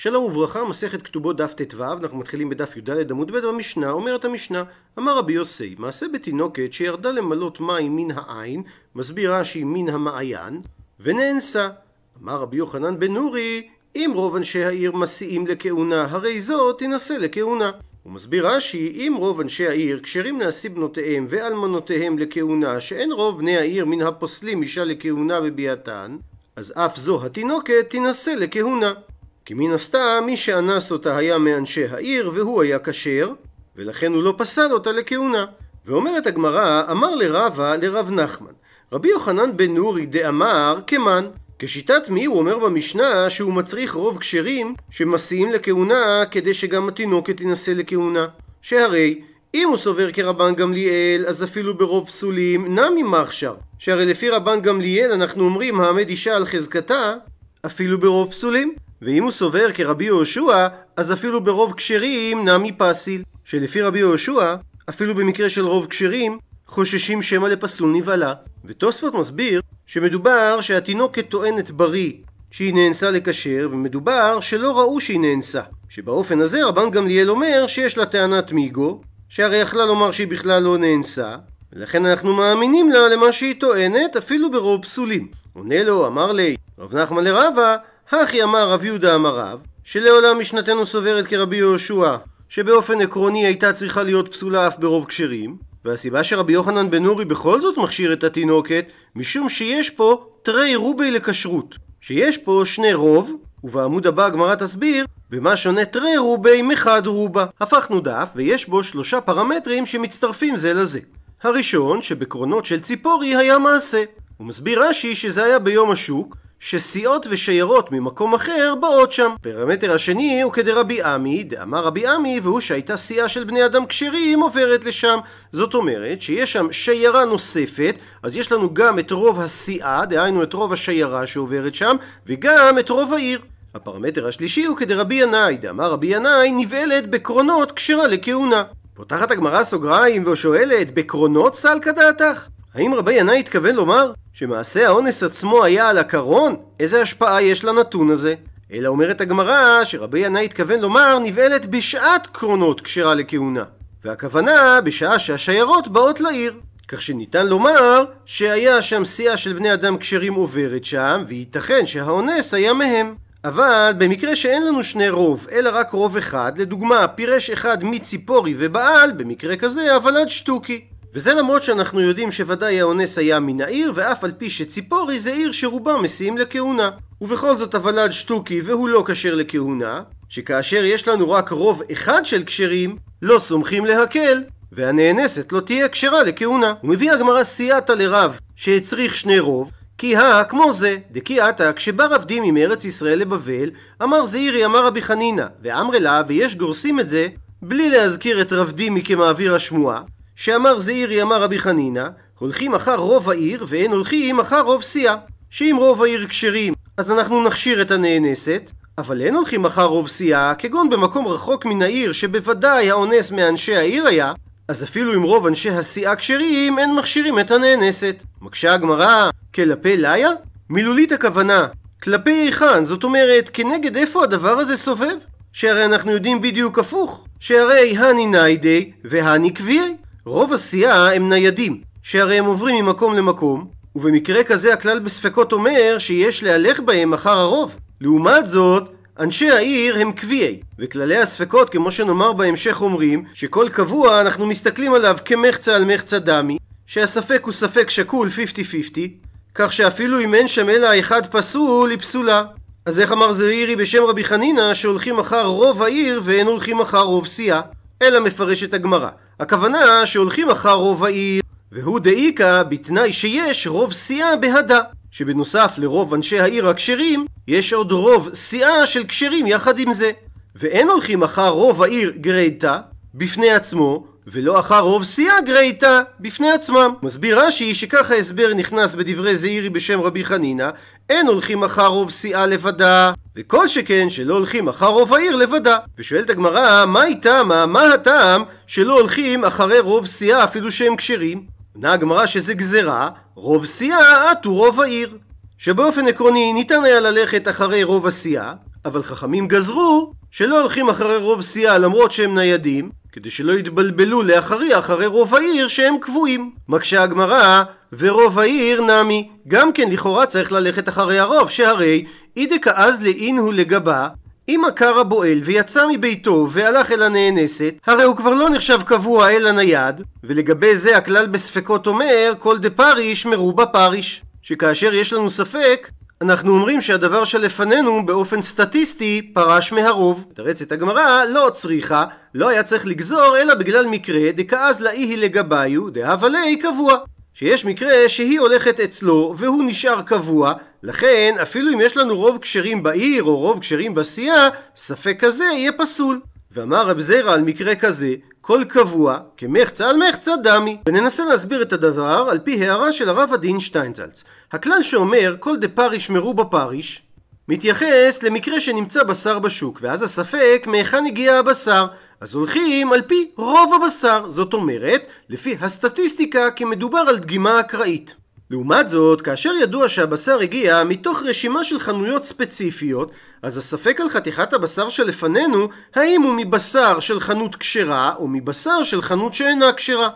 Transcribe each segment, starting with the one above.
שלום וברכה, מסכת כתובות דף ט"ו, אנחנו מתחילים בדף י"ד עמוד ב' במשנה, אומרת המשנה, אמר רבי יוסי, מעשה בתינוקת שירדה למלות מים מן העין, מסביר רש"י מן המעיין, ונאנסה. אמר רבי יוחנן בן נורי, אם רוב אנשי העיר מסיעים לכהונה, הרי זו תינשא לכהונה. הוא מסביר רש"י, אם רוב אנשי העיר כשרים נעשי בנותיהם ואלמנותיהם לכהונה, שאין רוב בני העיר מן הפוסלים אישה לכהונה בביאתן, אז אף זו התינוקת תינשא לכהונה. כי מן הסתם מי שאנס אותה היה מאנשי העיר והוא היה כשר, ולכן הוא לא פסל אותה לכהונה. ואומרת הגמרא, אמר לרבה לרב נחמן, רבי יוחנן בן נורי דאמר כמן, כשיטת מי הוא אומר במשנה שהוא מצריך רוב כשרים שמסיעים לכהונה כדי שגם התינוקת תינשא לכהונה. שהרי אם הוא סובר כרבן גמליאל, אז אפילו ברוב פסולים נמי מחשר. שהרי לפי רבן גמליאל אנחנו אומרים העמד אישה על חזקתה, אפילו ברוב פסולים. ואם הוא סובר כרבי יהושע, אז אפילו ברוב כשרים נמי פסיל. שלפי רבי יהושע, אפילו במקרה של רוב כשרים, חוששים שמא לפסול נבהלה. ותוספות מסביר שמדובר שהתינוקת טוענת בריא שהיא נאנסה לכשר, ומדובר שלא ראו שהיא נאנסה. שבאופן הזה רבן גמליאל אומר שיש לה טענת מיגו, שהרי יכלה לומר שהיא בכלל לא נאנסה, ולכן אנחנו מאמינים לה למה שהיא טוענת אפילו ברוב פסולים. עונה לו, אמר לי, רב נחמן לרבה, הכי אמר רב יהודה אמר רב, שלעולם משנתנו סוברת כרבי יהושע, שבאופן עקרוני הייתה צריכה להיות פסולה אף ברוב כשרים, והסיבה שרבי יוחנן בן נורי בכל זאת מכשיר את התינוקת, משום שיש פה תרי רובי לכשרות. שיש פה שני רוב, ובעמוד הבא הגמרא תסביר במה שונה תרי רובי מחד רובה. הפכנו דף ויש בו שלושה פרמטרים שמצטרפים זה לזה. הראשון, שבקרונות של ציפורי היה מעשה. הוא מסביר רש"י שזה היה ביום השוק, שסיעות ושיירות ממקום אחר באות שם. פרמטר השני הוא כדרבי עמי, דאמר רבי עמי, והוא שהייתה סיעה של בני אדם כשרים עוברת לשם. זאת אומרת שיש שם שיירה נוספת, אז יש לנו גם את רוב הסיעה, דהיינו את רוב השיירה שעוברת שם, וגם את רוב העיר. הפרמטר השלישי הוא כדרבי ינאי, דאמר רבי ינאי נבעלת בקרונות כשרה לכהונה. פותחת הגמרא סוגריים ושואלת, בקרונות סל כדעתך? האם רבי ינאי התכוון לומר שמעשה האונס עצמו היה על הקרון? איזה השפעה יש לנתון הזה? אלא אומרת הגמרא שרבי ינאי התכוון לומר נבעלת בשעת קרונות כשרה לכהונה. והכוונה בשעה שהשיירות באות לעיר. כך שניתן לומר שהיה שם סיעה של בני אדם כשרים עוברת שם, וייתכן שהאונס היה מהם. אבל במקרה שאין לנו שני רוב, אלא רק רוב אחד, לדוגמה פירש אחד מציפורי ובעל, במקרה כזה הוולד שטוקי. וזה למרות שאנחנו יודעים שוודאי האונס היה מן העיר, ואף על פי שציפורי זה עיר שרובה מסיעים לכהונה. ובכל זאת הוולד שטוקי והוא לא כשר לכהונה, שכאשר יש לנו רק רוב אחד של כשרים, לא סומכים להקל, והנאנסת לא תהיה כשרה לכהונה. הוא מביא הגמרא סייעתא לרב, שהצריך שני רוב, כי הא כמו זה, דכי עתה כשבא רב דימי מארץ ישראל לבבל, אמר זעירי אמר רבי חנינא, ואמרי לה, ויש גורסים את זה, בלי להזכיר את רב דימי כמעביר השמועה, שאמר זעירי אמר רבי חנינא, הולכים אחר רוב העיר ואין הולכים אחר רוב סיעה. שאם רוב העיר כשרים, אז אנחנו נכשיר את הנאנסת, אבל אין הולכים אחר רוב סיעה, כגון במקום רחוק מן העיר שבוודאי האונס מאנשי העיר היה, אז אפילו אם רוב אנשי הסיעה כשרים, אין מכשירים את הנאנסת. מקשה הגמרא, כלפי ליה? מילולית הכוונה, כלפי היכן, זאת אומרת, כנגד איפה הדבר הזה סובב? שהרי אנחנו יודעים בדיוק הפוך, שהרי הני ניידי והני קביעי. רוב הסיעה הם ניידים, שהרי הם עוברים ממקום למקום, ובמקרה כזה הכלל בספקות אומר שיש להלך בהם אחר הרוב. לעומת זאת, אנשי העיר הם קביעי, וכללי הספקות, כמו שנאמר בהמשך, אומרים שכל קבוע אנחנו מסתכלים עליו כמחצה על מחצה דמי, שהספק הוא ספק שקול 50-50, כך שאפילו אם אין שם אלא האחד פסול, היא פסולה. אז איך אמר זעירי בשם רבי חנינא שהולכים אחר רוב העיר ואין הולכים אחר רוב סיעה? אלא מפרשת הגמרא. הכוונה שהולכים אחר רוב העיר, והוא דאיכא בתנאי שיש רוב סיעה בהדה. שבנוסף לרוב אנשי העיר הכשרים, יש עוד רוב סיעה של כשרים יחד עם זה. ואין הולכים אחר רוב העיר גרייתא בפני עצמו, ולא אחר רוב סיעה גרייתא בפני עצמם. מסביר רש"י שכך ההסבר נכנס בדברי זעירי בשם רבי חנינא, אין הולכים אחר רוב סיעה לבדה, וכל שכן שלא הולכים אחר רוב העיר לבדה. ושואלת הגמרא, מה איתם, מה הטעם שלא הולכים אחרי רוב סיעה אפילו שהם כשרים? עונה הגמרא שזה גזרה, רוב סיעה עטו רוב העיר. שבאופן עקרוני ניתן היה ללכת אחרי רוב הסיעה, אבל חכמים גזרו שלא הולכים אחרי רוב סיעה למרות שהם ניידים, כדי שלא יתבלבלו לאחרי אחרי רוב העיר שהם קבועים. מקשה הגמרא, ורוב העיר נמי. גם כן לכאורה צריך ללכת אחרי הרוב, שהרי אידקא אז לאין הוא לגבה, אם עקר הבועל ויצא מביתו והלך אל הנאנסת, הרי הוא כבר לא נחשב קבוע אלא נייד, ולגבי זה הכלל בספקות אומר, כל דה פריש מרובה פריש. שכאשר יש לנו ספק, אנחנו אומרים שהדבר שלפנינו באופן סטטיסטי פרש מהרוב. תרצת הגמרא לא צריכה, לא היה צריך לגזור אלא בגלל מקרה דכאז לאי היא לגביו דהבה ליה קבוע. שיש מקרה שהיא הולכת אצלו והוא נשאר קבוע, לכן אפילו אם יש לנו רוב כשרים בעיר או רוב כשרים בסיעה, ספק כזה יהיה פסול. ואמר רב זירא על מקרה כזה, כל קבוע כמחצה על מחצה דמי. וננסה להסביר את הדבר על פי הערה של הרב הדין שטיינזלץ. הכלל שאומר כל דה פריש מרובה פריש מתייחס למקרה שנמצא בשר בשוק, ואז הספק מהיכן הגיע הבשר. אז הולכים על פי רוב הבשר, זאת אומרת, לפי הסטטיסטיקה כי מדובר על דגימה אקראית. לעומת זאת, כאשר ידוע שהבשר הגיע מתוך רשימה של חנויות ספציפיות, אז הספק על חתיכת הבשר שלפנינו, האם הוא מבשר של חנות כשרה, או מבשר של חנות שאינה כשרה.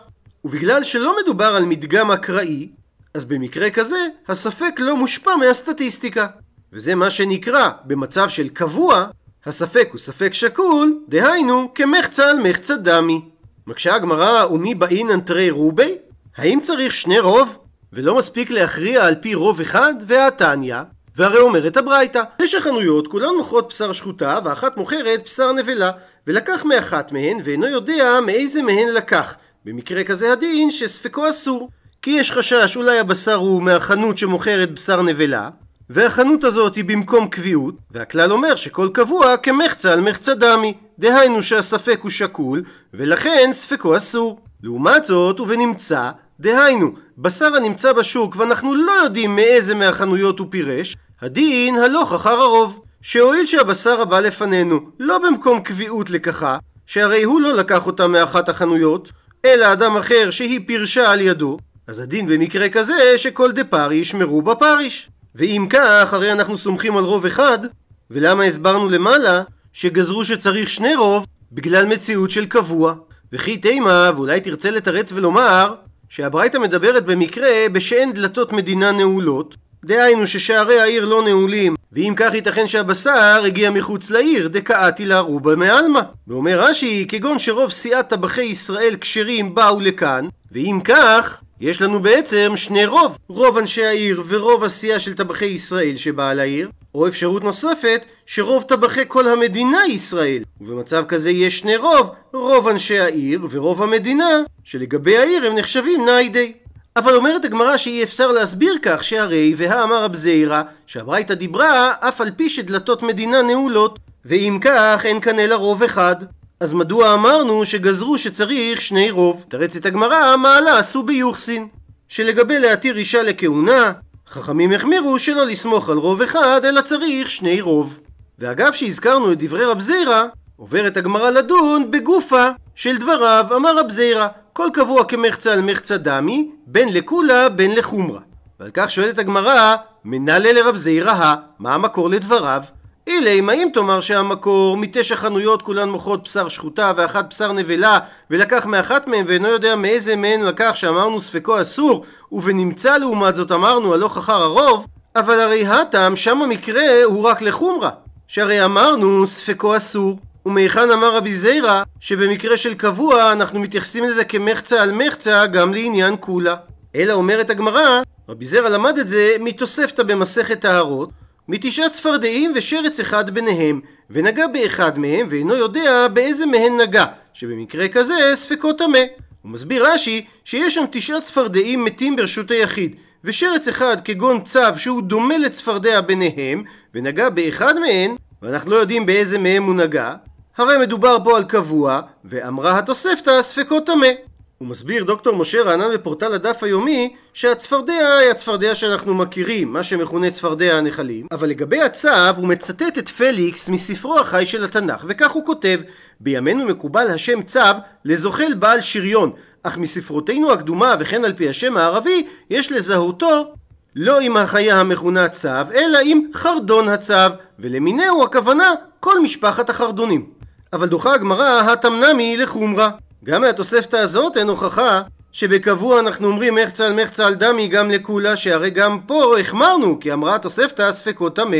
ובגלל שלא מדובר על מדגם אקראי, אז במקרה כזה, הספק לא מושפע מהסטטיסטיקה. וזה מה שנקרא, במצב של קבוע, הספק הוא ספק שקול, דהיינו, כמחצה על מחצה דמי. מקשה הגמרא, ומי באינן תרי רובי? האם צריך שני רוב? ולא מספיק להכריע על פי רוב אחד, והתניא, והרי אומרת הברייתא, תשע חנויות כולן מוכרות בשר שחוטה, ואחת מוכרת בשר נבלה, ולקח מאחת מהן, ואינו יודע מאיזה מהן לקח. במקרה כזה הדין שספקו אסור. כי יש חשש אולי הבשר הוא מהחנות שמוכרת בשר נבלה, והחנות הזאת היא במקום קביעות, והכלל אומר שכל קבוע כמחצה על מחצה דמי, דהיינו שהספק הוא שקול, ולכן ספקו אסור. לעומת זאת, ובנמצא, דהיינו, בשר הנמצא בשוק ואנחנו לא יודעים מאיזה מהחנויות הוא פירש, הדין הלוך אחר הרוב. שהואיל שהבשר הבא לפנינו לא במקום קביעות לקחה, שהרי הוא לא לקח אותה מאחת החנויות, אלא אדם אחר שהיא פירשה על ידו, אז הדין במקרה כזה שכל דה פריש מרובה פריש. ואם כך, הרי אנחנו סומכים על רוב אחד, ולמה הסברנו למעלה שגזרו שצריך שני רוב בגלל מציאות של קבוע. וכי תימה, ואולי תרצה לתרץ ולומר, שהברייתא מדברת במקרה בשאין דלתות מדינה נעולות, דהיינו ששערי העיר לא נעולים, ואם כך ייתכן שהבשר הגיע מחוץ לעיר, דקאתי לה רובה מעלמא. ואומר רש"י, כגון שרוב סיעת טבחי ישראל כשרים באו לכאן, ואם כך, יש לנו בעצם שני רוב, רוב אנשי העיר ורוב הסיעה של טבחי ישראל שבאה לעיר, או אפשרות נוספת, שרוב טבחי כל המדינה ישראל. ובמצב כזה יש שני רוב, רוב אנשי העיר ורוב המדינה, שלגבי העיר הם נחשבים ניידי. אבל אומרת הגמרא שאי אפשר להסביר כך שהרי והאמר רב זעירא שהברייתא דיברה אף על פי שדלתות מדינה נעולות ואם כך אין כאן אלא רוב אחד אז מדוע אמרנו שגזרו שצריך שני רוב? תרצת הגמרא, מעלה עשו ביוחסין. שלגבי להתיר אישה לכהונה, חכמים החמירו שלא לסמוך על רוב אחד, אלא צריך שני רוב. ואגב שהזכרנו את דברי רב זירא, עוברת הגמרא לדון בגופה של דבריו, אמר רב זירא, כל קבוע כמחצה על מחצה דמי, בין לקולה בין לחומרה. ועל כך שואלת הגמרא, מנלה לרב זירא, מה המקור לדבריו? אילי, אם תאמר שהמקור מתשע חנויות כולן מוכרות בשר שחוטה ואחת בשר נבלה ולקח מאחת מהן ואינו יודע מאיזה מהן לקח שאמרנו ספקו אסור ובנמצא לעומת זאת אמרנו הלוך אחר הרוב אבל הרי הטעם שם המקרה הוא רק לחומרה שהרי אמרנו ספקו אסור. ומהיכן אמר רבי זיירא שבמקרה של קבוע אנחנו מתייחסים לזה כמחצה על מחצה גם לעניין כולה? אלא אומרת הגמרא רבי זיירא למד את זה מתוספתא במסכת טהרות מתשעה צפרדעים ושרץ אחד ביניהם, ונגע באחד מהם ואינו יודע באיזה מהן נגע, שבמקרה כזה ספקו טמא. הוא מסביר רש"י שיש שם תשעה צפרדעים מתים ברשות היחיד, ושרץ אחד כגון צו שהוא דומה לצפרדע ביניהם, ונגע באחד מהן, ואנחנו לא יודעים באיזה מהם הוא נגע, הרי מדובר פה על קבוע, ואמרה התוספתא ספקו טמא. הוא מסביר דוקטור משה רענן בפורטל הדף היומי שהצפרדע היא הצפרדע שאנחנו מכירים, מה שמכונה צפרדע הנחלים, אבל לגבי הצו הוא מצטט את פליקס מספרו החי של התנ"ך, וכך הוא כותב: בימינו מקובל השם צו לזוחל בעל שריון, אך מספרותינו הקדומה וכן על פי השם הערבי יש לזהותו לא עם החיה המכונה צב, אלא עם חרדון הצב, ולמינהו הכוונה כל משפחת החרדונים. אבל דוחה הגמרא התמנמי לחומרה. גם מהתוספתא הזאת אין הוכחה שבקבוע אנחנו אומרים מחצה על מחצה על דמי גם לכולה, שהרי גם פה החמרנו, כי אמרה התוספתא ספקות טמא.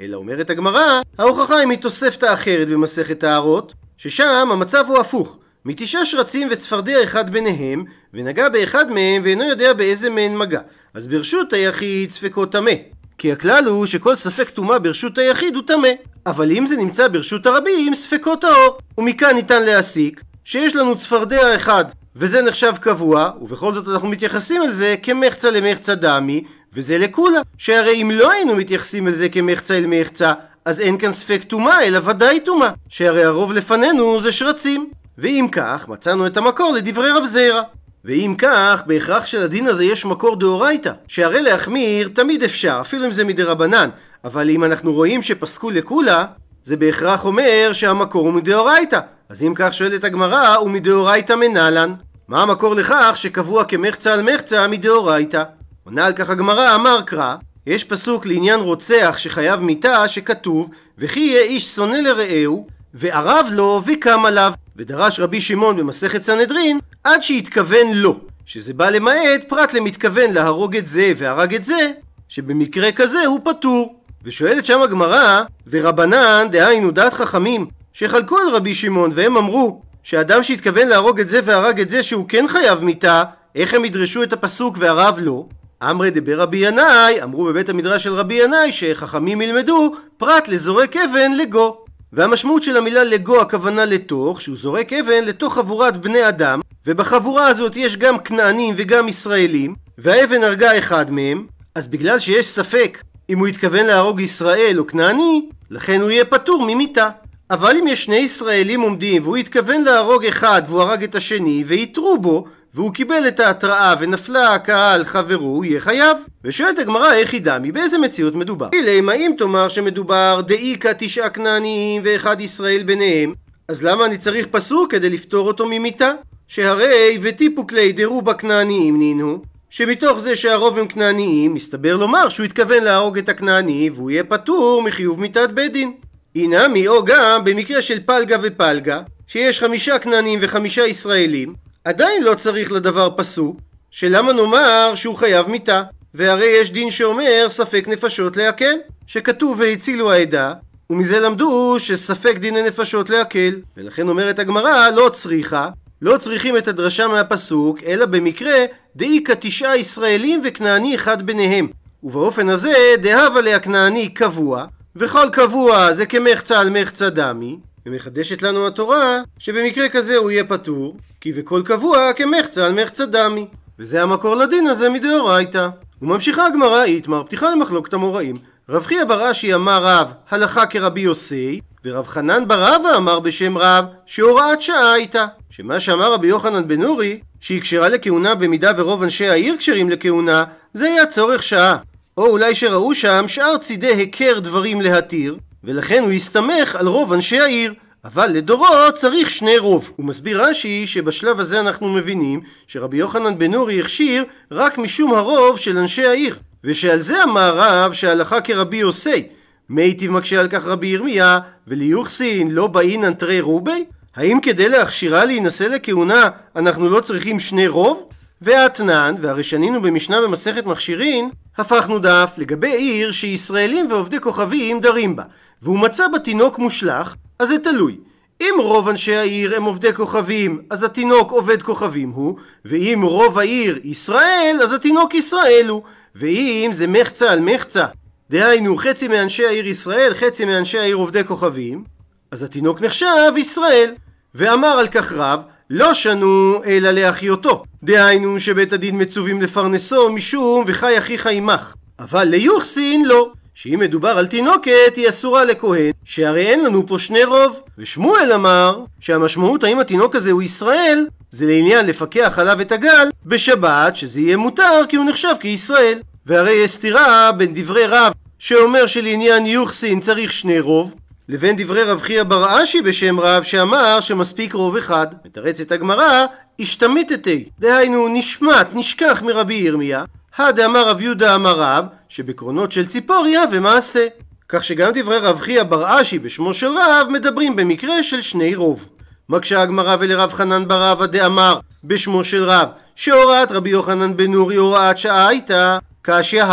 אלא אומרת הגמרא, ההוכחה היא מתוספתא אחרת במסכת טהרות, ששם המצב הוא הפוך. מתשעה שרצים וצפרדע אחד ביניהם, ונגע באחד מהם ואינו יודע באיזה מהן מגע. אז ברשות היחיד ספקות טמא. כי הכלל הוא שכל ספק טומאה ברשות היחיד הוא טמא. אבל אם זה נמצא ברשות הרבים, ספקות טהור. ומכאן ניתן להסיק שיש לנו צפרדע אחד וזה נחשב קבוע, ובכל זאת אנחנו מתייחסים אל זה כמחצה למחצה דמי, וזה לקולה. שהרי אם לא היינו מתייחסים אל זה כמחצה אל מחצה, אז אין כאן ספק טומאה, אלא ודאי טומאה. שהרי הרוב לפנינו זה שרצים. ואם כך, מצאנו את המקור לדברי רב זירא. ואם כך, בהכרח של הדין הזה יש מקור דאורייתא, שהרי להחמיר תמיד אפשר, אפילו אם זה מדרבנן, אבל אם אנחנו רואים שפסקו לקולה, זה בהכרח אומר שהמקור הוא מדאורייתא. אז אם כך שואלת הגמרא, הוא מדאורייתא מנהלן. מה המקור לכך שקבוע כמחצה על מחצה מדאורייתא? עונה על כך הגמרא, אמר קרא, יש פסוק לעניין רוצח שחייב מיתה שכתוב וכי יהיה איש שונא לרעהו וערב לו וקם עליו ודרש רבי שמעון במסכת סנהדרין עד שהתכוון לו שזה בא למעט פרט למתכוון להרוג את זה והרג את זה שבמקרה כזה הוא פטור ושואלת שם הגמרא ורבנן דהיינו דעת חכמים שחלקו על רבי שמעון והם אמרו שאדם שהתכוון להרוג את זה והרג את זה שהוא כן חייב מיתה, איך הם ידרשו את הפסוק והרב לא? אמרי דבר רבי ינאי, אמרו בבית המדרש של רבי ינאי שחכמים ילמדו פרט לזורק אבן לגו. והמשמעות של המילה לגו הכוונה לתוך, שהוא זורק אבן לתוך חבורת בני אדם, ובחבורה הזאת יש גם כנענים וגם ישראלים, והאבן הרגה אחד מהם, אז בגלל שיש ספק אם הוא התכוון להרוג ישראל או כנעני, לכן הוא יהיה פטור ממיתה. אבל אם יש שני ישראלים עומדים והוא התכוון להרוג אחד והוא הרג את השני ויתרו בו והוא קיבל את ההתראה ונפלה הקהל חברו, הוא יהיה חייב. ושואלת הגמרא איך היא דמי, באיזה מציאות מדובר? אילמה אם תאמר שמדובר דאיכא תשעה כנעניים ואחד ישראל ביניהם, אז למה אני צריך פסוק כדי לפתור אותו ממיתה? שהרי וטיפו כלי דרובה כנעניים נינו, שמתוך זה שהרוב הם כנעניים, מסתבר לומר שהוא התכוון להרוג את הכנעני והוא יהיה פטור מחיוב מיתת בית דין. אינמי או גם במקרה של פלגה ופלגה, שיש חמישה כנענים וחמישה ישראלים, עדיין לא צריך לדבר פסוק, שלמה נאמר שהוא חייב מיתה, והרי יש דין שאומר ספק נפשות להקל, שכתוב והצילו העדה, ומזה למדו שספק דיני נפשות להקל, ולכן אומרת הגמרא לא צריכה, לא צריכים את הדרשה מהפסוק, אלא במקרה דאיכא תשעה ישראלים וכנעני אחד ביניהם. ובאופן הזה דהבה להכנעני קבוע, וכל קבוע זה כמחצה על מחצה דמי, ומחדשת לנו התורה שבמקרה כזה הוא יהיה פטור, כי וכל קבוע כמחצה על מחצה דמי. וזה המקור לדין הזה מדאורייתא. וממשיכה הגמרא איתמר, פתיחה למחלוקת המוראים. רב חייא בר אשי אמר רב, הלכה כרבי יוסי, ורב חנן בר אבא אמר בשם רב, שהוראת שעה הייתה. שמה שאמר רבי יוחנן בן נורי, שהיא כשרה לכהונה במידה ורוב אנשי העיר כשרים לכהונה, זה היה צורך שעה. או אולי שראו שם שאר צידי היכר דברים להתיר, ולכן הוא הסתמך על רוב אנשי העיר. אבל לדורות צריך שני רוב. הוא מסביר רש"י שבשלב הזה אנחנו מבינים שרבי יוחנן בן נורי הכשיר רק משום הרוב של אנשי העיר. ושעל זה אמר רב שהלכה כרבי יוסי. מיטיב מקשה על כך רבי ירמיה, וליוחסין לא באינן תרי רובי? האם כדי להכשירה להינשא לכהונה אנחנו לא צריכים שני רוב? ואתנן, והרי שנינו במשנה במסכת מכשירין, הפכנו דף לגבי עיר שישראלים ועובדי כוכבים דרים בה, והוא מצא בה תינוק מושלך, אז זה תלוי. אם רוב אנשי העיר הם עובדי כוכבים, אז התינוק עובד כוכבים הוא, ואם רוב העיר ישראל, אז התינוק ישראל הוא, ואם זה מחצה על מחצה, דהיינו חצי מאנשי העיר ישראל, חצי מאנשי העיר עובדי כוכבים, אז התינוק נחשב ישראל. ואמר על כך רב, לא שנו אלא להחיותו. דהיינו שבית הדין מצווים לפרנסו משום וחי אחיך עמך. אבל ליוחסין לא. שאם מדובר על תינוקת היא אסורה לכהן, שהרי אין לנו פה שני רוב. ושמואל אמר שהמשמעות האם התינוק הזה הוא ישראל, זה לעניין לפקח עליו את הגל בשבת, שזה יהיה מותר כי הוא נחשב כישראל. והרי יש סתירה בין דברי רב שאומר שלעניין יוחסין צריך שני רוב, לבין דברי רב חייא בר אשי בשם רב שאמר שמספיק רוב אחד. מתרצת הגמרא, השתמיתתי, דהיינו נשמט, נשכח מרבי ירמיה, הדאמר רב יהודה אמר רב, שבקרונות של ציפוריה ומעשה. כך שגם דברי רב חייא בר אשי בשמו של רב מדברים במקרה של שני רוב. מקשה הגמרא ולרב חנן בר אבא דאמר בשמו של רב שהוראת רבי יוחנן בן נורי הוראת שעה הייתה קשיא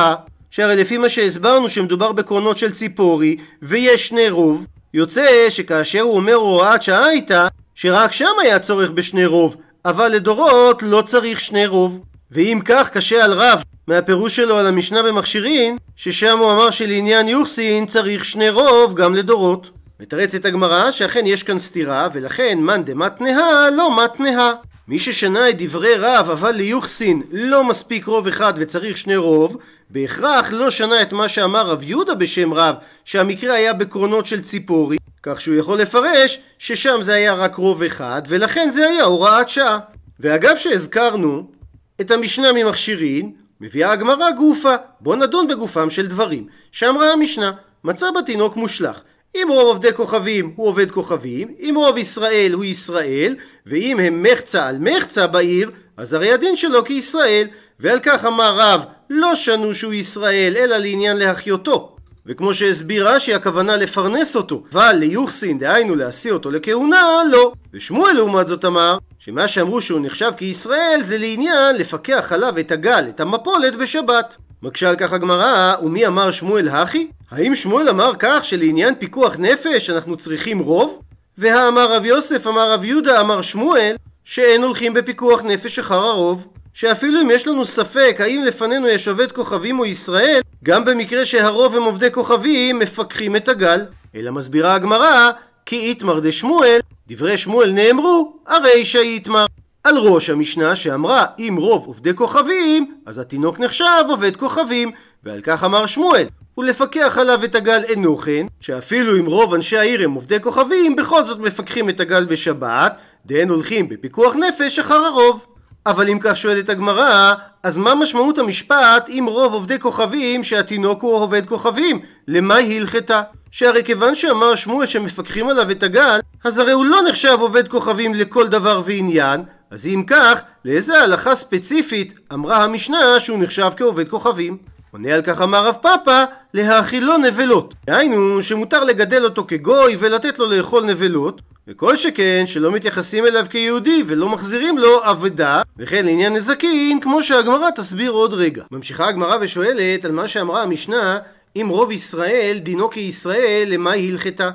שהרי לפי מה שהסברנו שמדובר בקרונות של ציפורי ויש שני רוב יוצא שכאשר הוא אומר הוראת שעה הייתה שרק שם היה צורך בשני רוב אבל לדורות לא צריך שני רוב. ואם כך קשה על רב מהפירוש שלו על המשנה במכשירין ששם הוא אמר שלעניין יוחסין צריך שני רוב גם לדורות. מתרצת הגמרא שאכן יש כאן סתירה ולכן מאן דמתנהה לא מתנהה מי ששנה את דברי רב אבל ליוחסין לא מספיק רוב אחד וצריך שני רוב בהכרח לא שנה את מה שאמר רב יהודה בשם רב שהמקרה היה בקרונות של ציפורי כך שהוא יכול לפרש ששם זה היה רק רוב אחד ולכן זה היה הוראת שעה. ואגב שהזכרנו את המשנה ממכשירין מביאה הגמרא גופה. בוא נדון בגופם של דברים. שאמרה המשנה מצא בתינוק מושלך. אם רוב עובדי כוכבים הוא עובד כוכבים, אם רוב ישראל הוא ישראל, ואם הם מחצה על מחצה בעיר, אז הרי הדין שלו כישראל, ועל כך אמר רב, לא שנו שהוא ישראל, אלא לעניין להחיותו. וכמו שהסביר רש"י, הכוונה לפרנס אותו, אבל ליוחסין, דהיינו להשיא אותו לכהונה, לא. ושמואל לעומת זאת אמר, שמה שאמרו שהוא נחשב כישראל, זה לעניין לפקח עליו את הגל, את המפולת בשבת. מקשה על כך הגמרא, ומי אמר שמואל הכי? האם שמואל אמר כך שלעניין פיקוח נפש אנחנו צריכים רוב? והאמר רב יוסף, אמר רב יהודה, אמר שמואל, שאין הולכים בפיקוח נפש אחר הרוב. שאפילו אם יש לנו ספק האם לפנינו יש עובד כוכבים או ישראל, גם במקרה שהרוב הם עובדי כוכבים, מפקחים את הגל. אלא מסבירה הגמרא, כי איתמר דשמואל, דברי שמואל נאמרו, הרי שאיתמר. על ראש המשנה שאמרה אם רוב עובדי כוכבים, אז התינוק נחשב עובד כוכבים, ועל כך אמר שמואל, ולפקח עליו את הגל אינו כן, שאפילו אם רוב אנשי העיר הם עובדי כוכבים, בכל זאת מפקחים את הגל בשבת, דהן הולכים בפיקוח נפש אחר הרוב. אבל אם כך שואלת הגמרא, אז מה משמעות המשפט אם רוב עובדי כוכבים שהתינוק הוא עובד כוכבים? למה היא הלכתה? שהרי כיוון שאמר שמואל שמפקחים עליו את הגל, אז הרי הוא לא נחשב עובד כוכבים לכל דבר ועניין, אז אם כך, לאיזה הלכה ספציפית אמרה המשנה שהוא נחשב כעובד כוכבים? עונה על כך אמר רב פאפא, להאכילו נבלות. דהיינו שמותר לגדל אותו כגוי ולתת לו לאכול נבלות, וכל שכן שלא מתייחסים אליו כיהודי ולא מחזירים לו אבדה, וכן לעניין נזקין, כמו שהגמרא תסביר עוד רגע. ממשיכה הגמרא ושואלת על מה שאמרה המשנה, אם רוב ישראל דינו כישראל, למה היא הלכתה?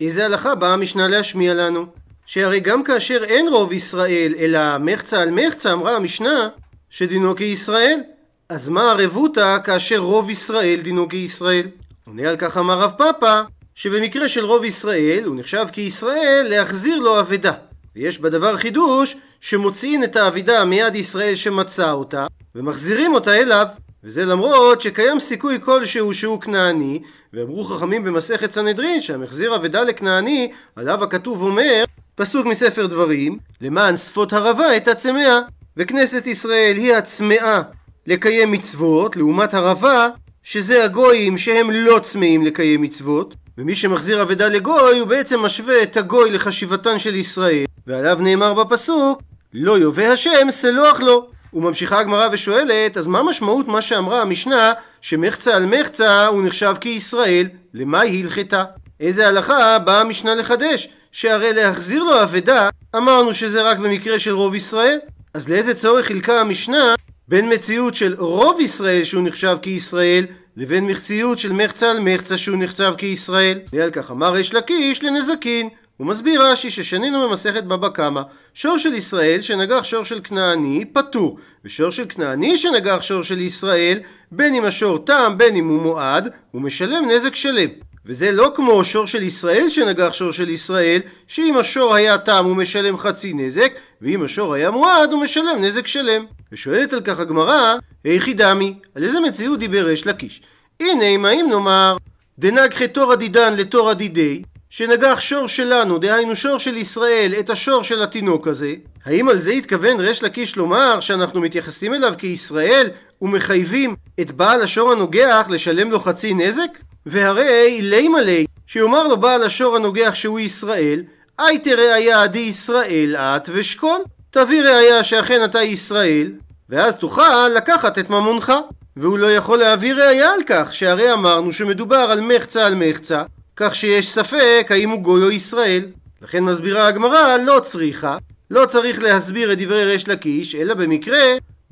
איזה הלכה באה המשנה להשמיע לנו? שהרי גם כאשר אין רוב ישראל, אלא מחצה על מחצה, אמרה המשנה, שדינו כישראל. אז מה הרבותא כאשר רוב ישראל דינו כישראל? עונה על כך אמר רב פאפא, שבמקרה של רוב ישראל, הוא נחשב כישראל להחזיר לו אבדה. ויש בדבר חידוש, שמוציאים את האבידה מיד ישראל שמצא אותה, ומחזירים אותה אליו. וזה למרות שקיים סיכוי כלשהו שהוא כנעני, ואמרו חכמים במסכת סנהדרין שהמחזיר אבדה לכנעני, עליו הכתוב אומר, פסוק מספר דברים, למען שפות הרבה את הצמאה. וכנסת ישראל היא הצמאה לקיים מצוות, לעומת הרבה, שזה הגויים שהם לא צמאים לקיים מצוות, ומי שמחזיר אבדה לגוי הוא בעצם משווה את הגוי לחשיבתן של ישראל, ועליו נאמר בפסוק, לא יובא השם סלוח לו. וממשיכה הגמרא ושואלת, אז מה משמעות מה שאמרה המשנה, שמחצה על מחצה הוא נחשב כישראל, למה היא הלכתה? איזה הלכה באה המשנה לחדש? שהרי להחזיר לו אבדה, אמרנו שזה רק במקרה של רוב ישראל. אז לאיזה צורך חילקה המשנה בין מציאות של רוב ישראל שהוא נחשב כישראל לבין מציאות של מחצה על מחצה שהוא נחשב כישראל. ועל כך אמר ריש לקיש לנזקין. הוא מסביר רש"י ששנינו במסכת בבא קמא שור של ישראל שנגח שור של כנעני פטור ושור של כנעני שנגח שור של ישראל בין אם השור תם בין אם הוא מועד הוא משלם נזק שלם וזה לא כמו שור של ישראל שנגח שור של ישראל, שאם השור היה תם הוא משלם חצי נזק, ואם השור היה מועד הוא משלם נזק שלם. ושואלת על כך הגמרא, היכי דמי, על איזה מציאות דיבר אש לקיש? הנה, אם האם נאמר, דנגחי תורא דידן לתורא דידי, שנגח שור שלנו, דהיינו שור של ישראל, את השור של התינוק הזה, האם על זה התכוון ריש לקיש לומר שאנחנו מתייחסים אליו כישראל ומחייבים את בעל השור הנוגח לשלם לו חצי נזק? והרי לימה לי, שיאמר לו בעל השור הנוגח שהוא ישראל, אי תראיה די ישראל את ושקול. תביא ראיה שאכן אתה ישראל, ואז תוכל לקחת את ממונך. והוא לא יכול להביא ראייה על כך, שהרי אמרנו שמדובר על מחצה על מחצה, כך שיש ספק האם הוא גוי או ישראל. לכן מסבירה הגמרא, לא צריכה, לא צריך להסביר את דברי ריש לקיש, אלא במקרה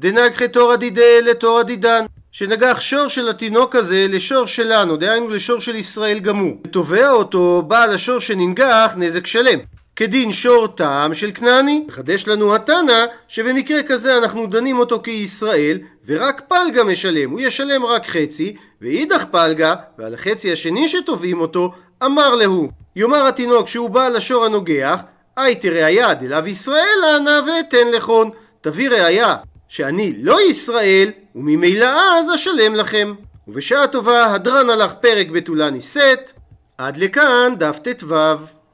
דנגחי תורא דידה לתורא דידן. שנגח שור של התינוק הזה לשור שלנו, דהיינו לשור של ישראל גמור. ותובע אותו בעל השור שננגח נזק שלם. כדין שור טעם של כנעני. מחדש לנו התנא שבמקרה כזה אנחנו דנים אותו כישראל ורק פלגה משלם, הוא ישלם רק חצי ואידך פלגה ועל החצי השני שתובעים אותו אמר להו יאמר התינוק שהוא בעל השור הנוגח הייתי ראיה דלאו ישראל אנא ואתן לכון תביא ראיה שאני לא ישראל וממילא אז אשלם לכם. ובשעה טובה הדרן הלך פרק בתולה נישאת עד לכאן דף ט"ו